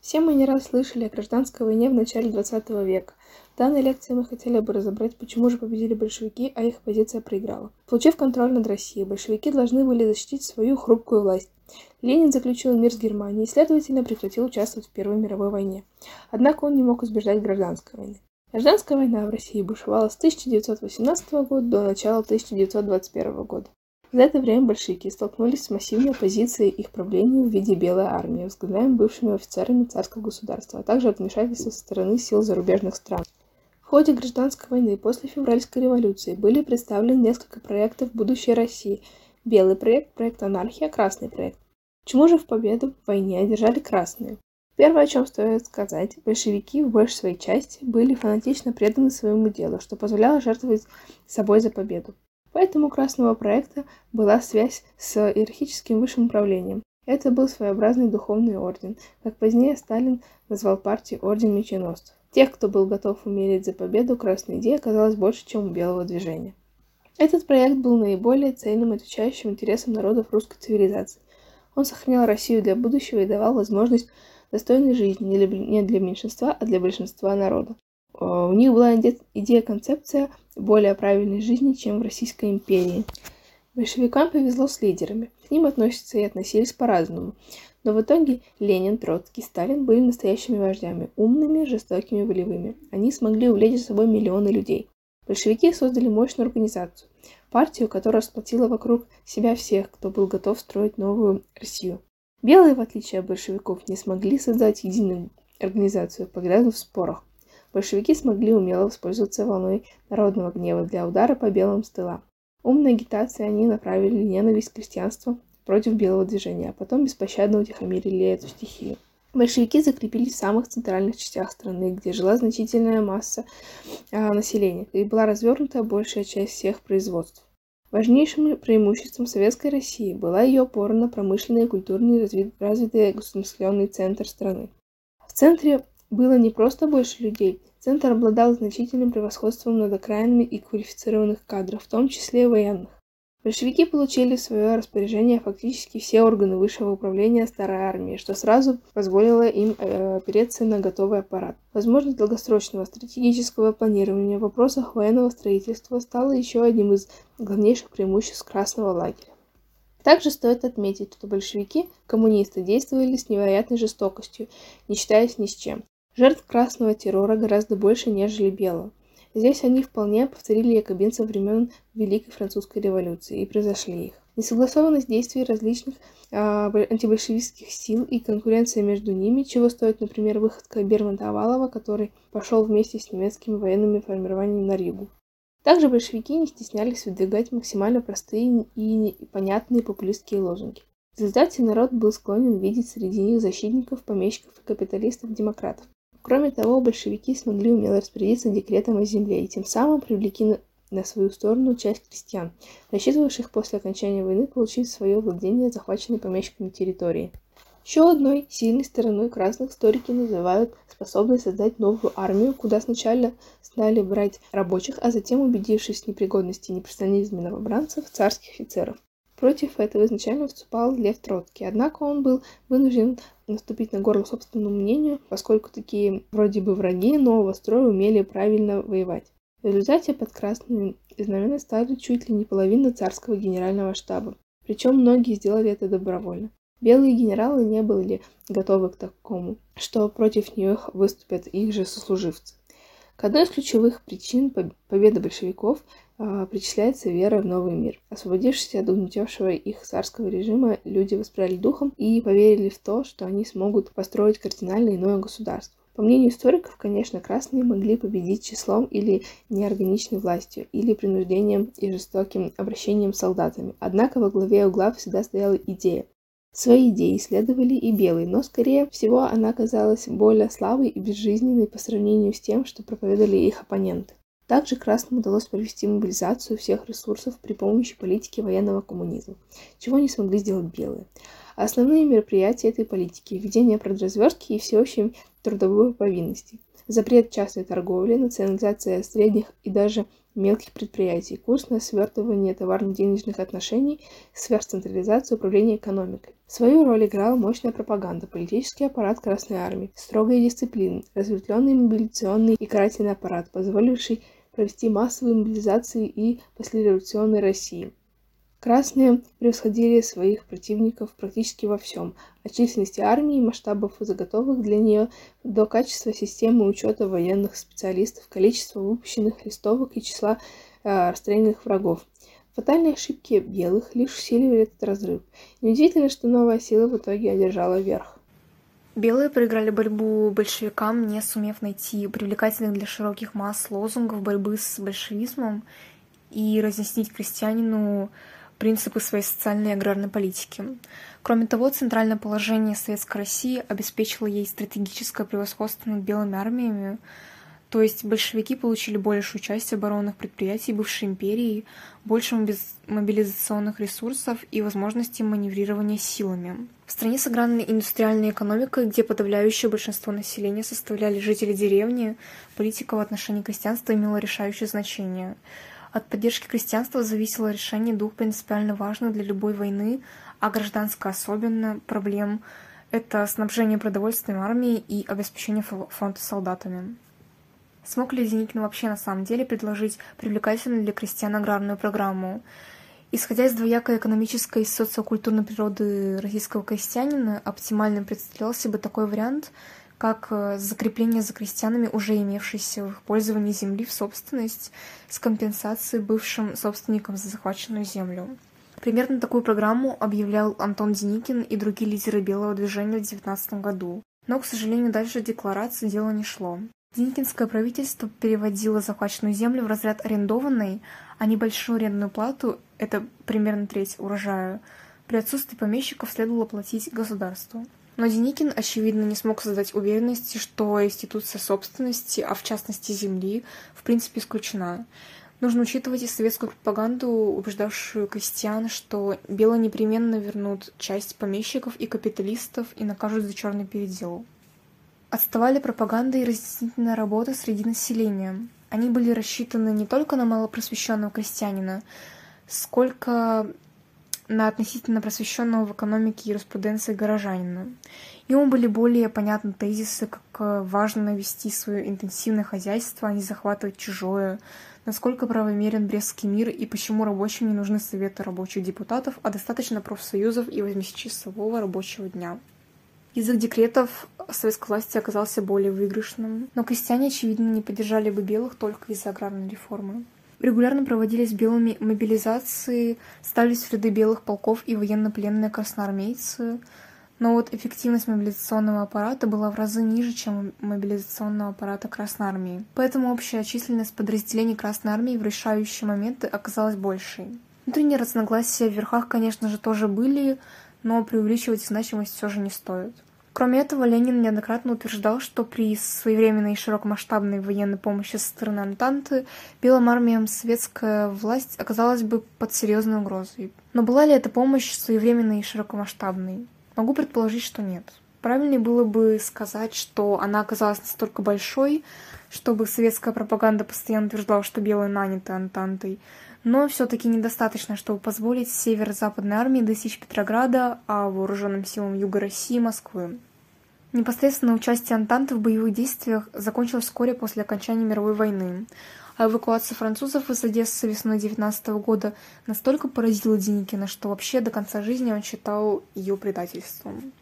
Все мы не раз слышали о гражданской войне в начале 20 века. В данной лекции мы хотели бы разобрать, почему же победили большевики, а их оппозиция проиграла. Получив контроль над Россией, большевики должны были защитить свою хрупкую власть. Ленин заключил мир с Германией и, следовательно, прекратил участвовать в Первой мировой войне. Однако он не мог избежать гражданской войны. Гражданская война в России бушевала с 1918 года до начала 1921 года. За это время большевики столкнулись с массивной оппозицией их правлению в виде Белой армии, возглавляемой бывшими офицерами царского государства, а также от вмешательства со стороны сил зарубежных стран. В ходе гражданской войны после февральской революции были представлены несколько проектов будущей России. Белый проект, проект анархия, красный проект. Чему же в победу в войне одержали красные? Первое, о чем стоит сказать, большевики в большей своей части были фанатично преданы своему делу, что позволяло жертвовать собой за победу. Поэтому у Красного проекта была связь с иерархическим высшим управлением. Это был своеобразный духовный орден, как позднее Сталин назвал партию Орден Меченосцев. Тех, кто был готов умереть за победу, красной идеи оказалось больше, чем у белого движения. Этот проект был наиболее цельным, отвечающим интересам народов русской цивилизации. Он сохранял Россию для будущего и давал возможность достойной жизни не для меньшинства, а для большинства народа. Э, у них была идея-концепция более правильной жизни, чем в Российской империи. Большевикам повезло с лидерами. К ним относятся и относились по-разному. Но в итоге Ленин, Троцкий, Сталин были настоящими вождями, умными, жестокими, волевыми. Они смогли увлечь за собой миллионы людей. Большевики создали мощную организацию, партию, которая сплотила вокруг себя всех, кто был готов строить новую Россию. Белые, в отличие от большевиков, не смогли создать единую организацию, погрязнув в спорах большевики смогли умело воспользоваться волной народного гнева для удара по белым с тыла. Умной агитацией они направили ненависть к крестьянству против белого движения, а потом беспощадно утихомирили эту стихию. Большевики закрепились в самых центральных частях страны, где жила значительная масса а, населения и была развернута большая часть всех производств. Важнейшим преимуществом Советской России была ее опора на промышленный и культурный развитый государственный центр страны. В центре было не просто больше людей. Центр обладал значительным превосходством над окраинами и квалифицированных кадров, в том числе военных. Большевики получили в свое распоряжение фактически все органы высшего управления старой армии, что сразу позволило им э, опереться на готовый аппарат. Возможность долгосрочного стратегического планирования в вопросах военного строительства стала еще одним из главнейших преимуществ Красного лагеря. Также стоит отметить, что большевики, коммунисты, действовали с невероятной жестокостью, не считаясь ни с чем. Жертв красного террора гораздо больше, нежели белого. Здесь они вполне повторили якобинцев времен Великой Французской революции и превзошли их. Несогласованность действий различных а, антибольшевистских сил и конкуренция между ними, чего стоит, например, выходка Бермонта Овалова, который пошел вместе с немецкими военными формированиями на Ригу. Также большевики не стеснялись выдвигать максимально простые и понятные популистские лозунги. В результате народ был склонен видеть среди них защитников, помещиков и капиталистов-демократов. Кроме того, большевики смогли умело распорядиться декретом о земле и тем самым привлекли на, свою сторону часть крестьян, рассчитывавших после окончания войны получить свое владение захваченной помещиками территории. Еще одной сильной стороной красных историки называют способность создать новую армию, куда сначала стали брать рабочих, а затем, убедившись в непригодности и непрофессионализме новобранцев, царских офицеров. Против этого изначально вступал Лев Троцкий, однако он был вынужден наступить на горло собственному мнению, поскольку такие вроде бы враги нового строя умели правильно воевать. В результате под красными знаменами стали чуть ли не половина царского генерального штаба. Причем многие сделали это добровольно. Белые генералы не были готовы к такому, что против них выступят их же сослуживцы. К одной из ключевых причин победы большевиков причисляется вера в новый мир. Освободившись от угнетевшего их царского режима, люди воспряли духом и поверили в то, что они смогут построить кардинально иное государство. По мнению историков, конечно, красные могли победить числом или неорганичной властью, или принуждением и жестоким обращением с солдатами. Однако во главе угла всегда стояла идея. Свои идеи исследовали и белые, но, скорее всего, она казалась более слабой и безжизненной по сравнению с тем, что проповедовали их оппоненты. Также красным удалось провести мобилизацию всех ресурсов при помощи политики военного коммунизма, чего не смогли сделать белые. Основные мероприятия этой политики – введение продразверстки и всеобщей трудовой повинности. запрет частной торговли, национализация средних и даже мелких предприятий, курс на свертывание товарно-денежных отношений, сверхцентрализацию управления экономикой. Свою роль играла мощная пропаганда, политический аппарат Красной Армии, строгая дисциплина, разветвленный мобилизационный и карательный аппарат, позволивший провести массовые мобилизации и послереволюционной России. Красные превосходили своих противников практически во всем, от численности армии, масштабов заготовок для нее до качества системы учета военных специалистов, количества выпущенных листовок и числа э, расстрелянных врагов. Фатальные ошибки белых лишь усиливали этот разрыв. Неудивительно, что новая сила в итоге одержала верх. Белые проиграли борьбу большевикам, не сумев найти привлекательных для широких масс лозунгов борьбы с большевизмом и разъяснить крестьянину принципы своей социальной и аграрной политики. Кроме того, центральное положение Советской России обеспечило ей стратегическое превосходство над белыми армиями, то есть большевики получили большую часть оборонных предприятий бывшей империи, больше мобилизационных ресурсов и возможностей маневрирования силами. В стране с аграрной индустриальной экономикой, где подавляющее большинство населения составляли жители деревни, политика в отношении крестьянства имела решающее значение – от поддержки крестьянства зависело решение двух принципиально важных для любой войны, а гражданской особенно, проблем – это снабжение продовольствием армии и обеспечение фронта солдатами. Смог ли Деникин вообще на самом деле предложить привлекательную для крестьян аграрную программу? Исходя из двоякой экономической и социокультурной природы российского крестьянина, оптимальным представлялся бы такой вариант – как э, закрепление за крестьянами уже имевшейся в их пользовании земли в собственность с компенсацией бывшим собственникам за захваченную землю. Примерно такую программу объявлял Антон Деникин и другие лидеры белого движения в 19 году. Но, к сожалению, дальше декларации дело не шло. Деникинское правительство переводило захваченную землю в разряд арендованной, а небольшую арендную плату, это примерно треть урожая, при отсутствии помещиков следовало платить государству. Но Деникин, очевидно, не смог создать уверенности, что институция собственности, а в частности земли, в принципе исключена. Нужно учитывать и советскую пропаганду, убеждавшую крестьян, что белые непременно вернут часть помещиков и капиталистов и накажут за черный передел. Отставали пропаганда и разъяснительная работа среди населения. Они были рассчитаны не только на малопросвещенного крестьянина, сколько на относительно просвещенного в экономике и юриспруденции горожанина. Ему были более понятны тезисы, как э, важно вести свое интенсивное хозяйство, а не захватывать чужое, насколько правомерен Брестский мир и почему рабочим не нужны советы рабочих депутатов, а достаточно профсоюзов и восьмичасового рабочего дня. Язык декретов советской власти оказался более выигрышным, но крестьяне, очевидно, не поддержали бы белых только из-за аграрной реформы. Регулярно проводились белыми мобилизации, ставились в ряды белых полков и военнопленные красноармейцы. Но вот эффективность мобилизационного аппарата была в разы ниже, чем мобилизационного аппарата Красной Армии. Поэтому общая численность подразделений Красной Армии в решающие моменты оказалась большей. Внутренние разногласия в верхах, конечно же, тоже были, но преувеличивать значимость все же не стоит. Кроме этого, Ленин неоднократно утверждал, что при своевременной и широкомасштабной военной помощи со стороны Антанты белым армиям советская власть оказалась бы под серьезной угрозой. Но была ли эта помощь своевременной и широкомасштабной? Могу предположить, что нет. Правильнее было бы сказать, что она оказалась настолько большой, чтобы советская пропаганда постоянно утверждала, что белые наняты Антантой, но все-таки недостаточно, чтобы позволить северо-западной армии достичь Петрограда, а вооруженным силам Юга России – Москвы. Непосредственно участие Антанты в боевых действиях закончилось вскоре после окончания мировой войны, а эвакуация французов из Одессы весной 19 года настолько поразила Деникина, что вообще до конца жизни он считал ее предательством.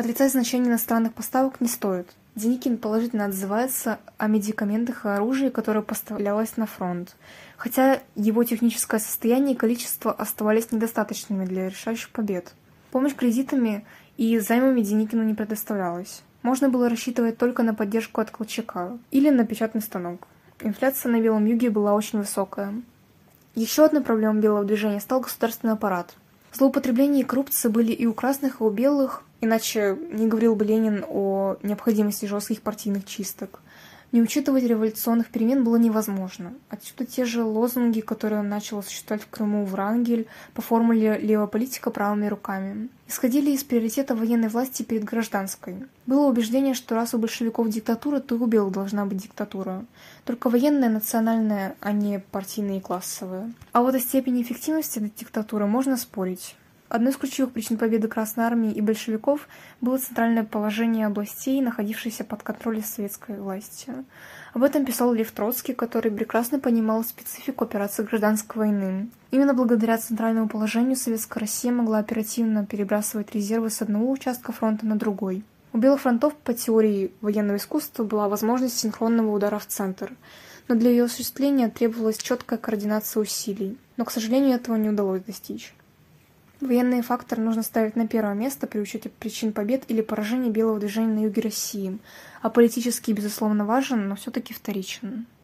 Отрицать значение иностранных поставок не стоит. Деникин положительно отзывается о медикаментах и оружии, которое поставлялось на фронт, хотя его техническое состояние и количество оставались недостаточными для решающих побед. Помощь кредитами и займами Деникину не предоставлялось. Можно было рассчитывать только на поддержку от Колчака или на печатный станок. Инфляция на Белом Юге была очень высокая. Еще одной проблемой белого движения стал государственный аппарат. Злоупотребления и коррупция были и у красных, и у белых, иначе не говорил бы Ленин о необходимости жестких партийных чисток. Не учитывать революционных перемен было невозможно. Отсюда те же лозунги, которые он начал осуществлять в Крыму Врангель по формуле «левая политика правыми руками». Исходили из приоритета военной власти перед гражданской. Было убеждение, что раз у большевиков диктатура, то и у белых должна быть диктатура. Только военная, национальная, а не партийная и классовая. А вот о степени эффективности этой диктатуры можно спорить. Одной из ключевых причин победы Красной Армии и большевиков было центральное положение областей, находившихся под контролем советской власти. Об этом писал Лев Троцкий, который прекрасно понимал специфику операции гражданской войны. Именно благодаря центральному положению Советская Россия могла оперативно перебрасывать резервы с одного участка фронта на другой. У белых фронтов по теории военного искусства была возможность синхронного удара в центр, но для ее осуществления требовалась четкая координация усилий. Но, к сожалению, этого не удалось достичь. Военный фактор нужно ставить на первое место при учете причин побед или поражений белого движения на юге России, а политический, безусловно, важен, но все-таки вторичен.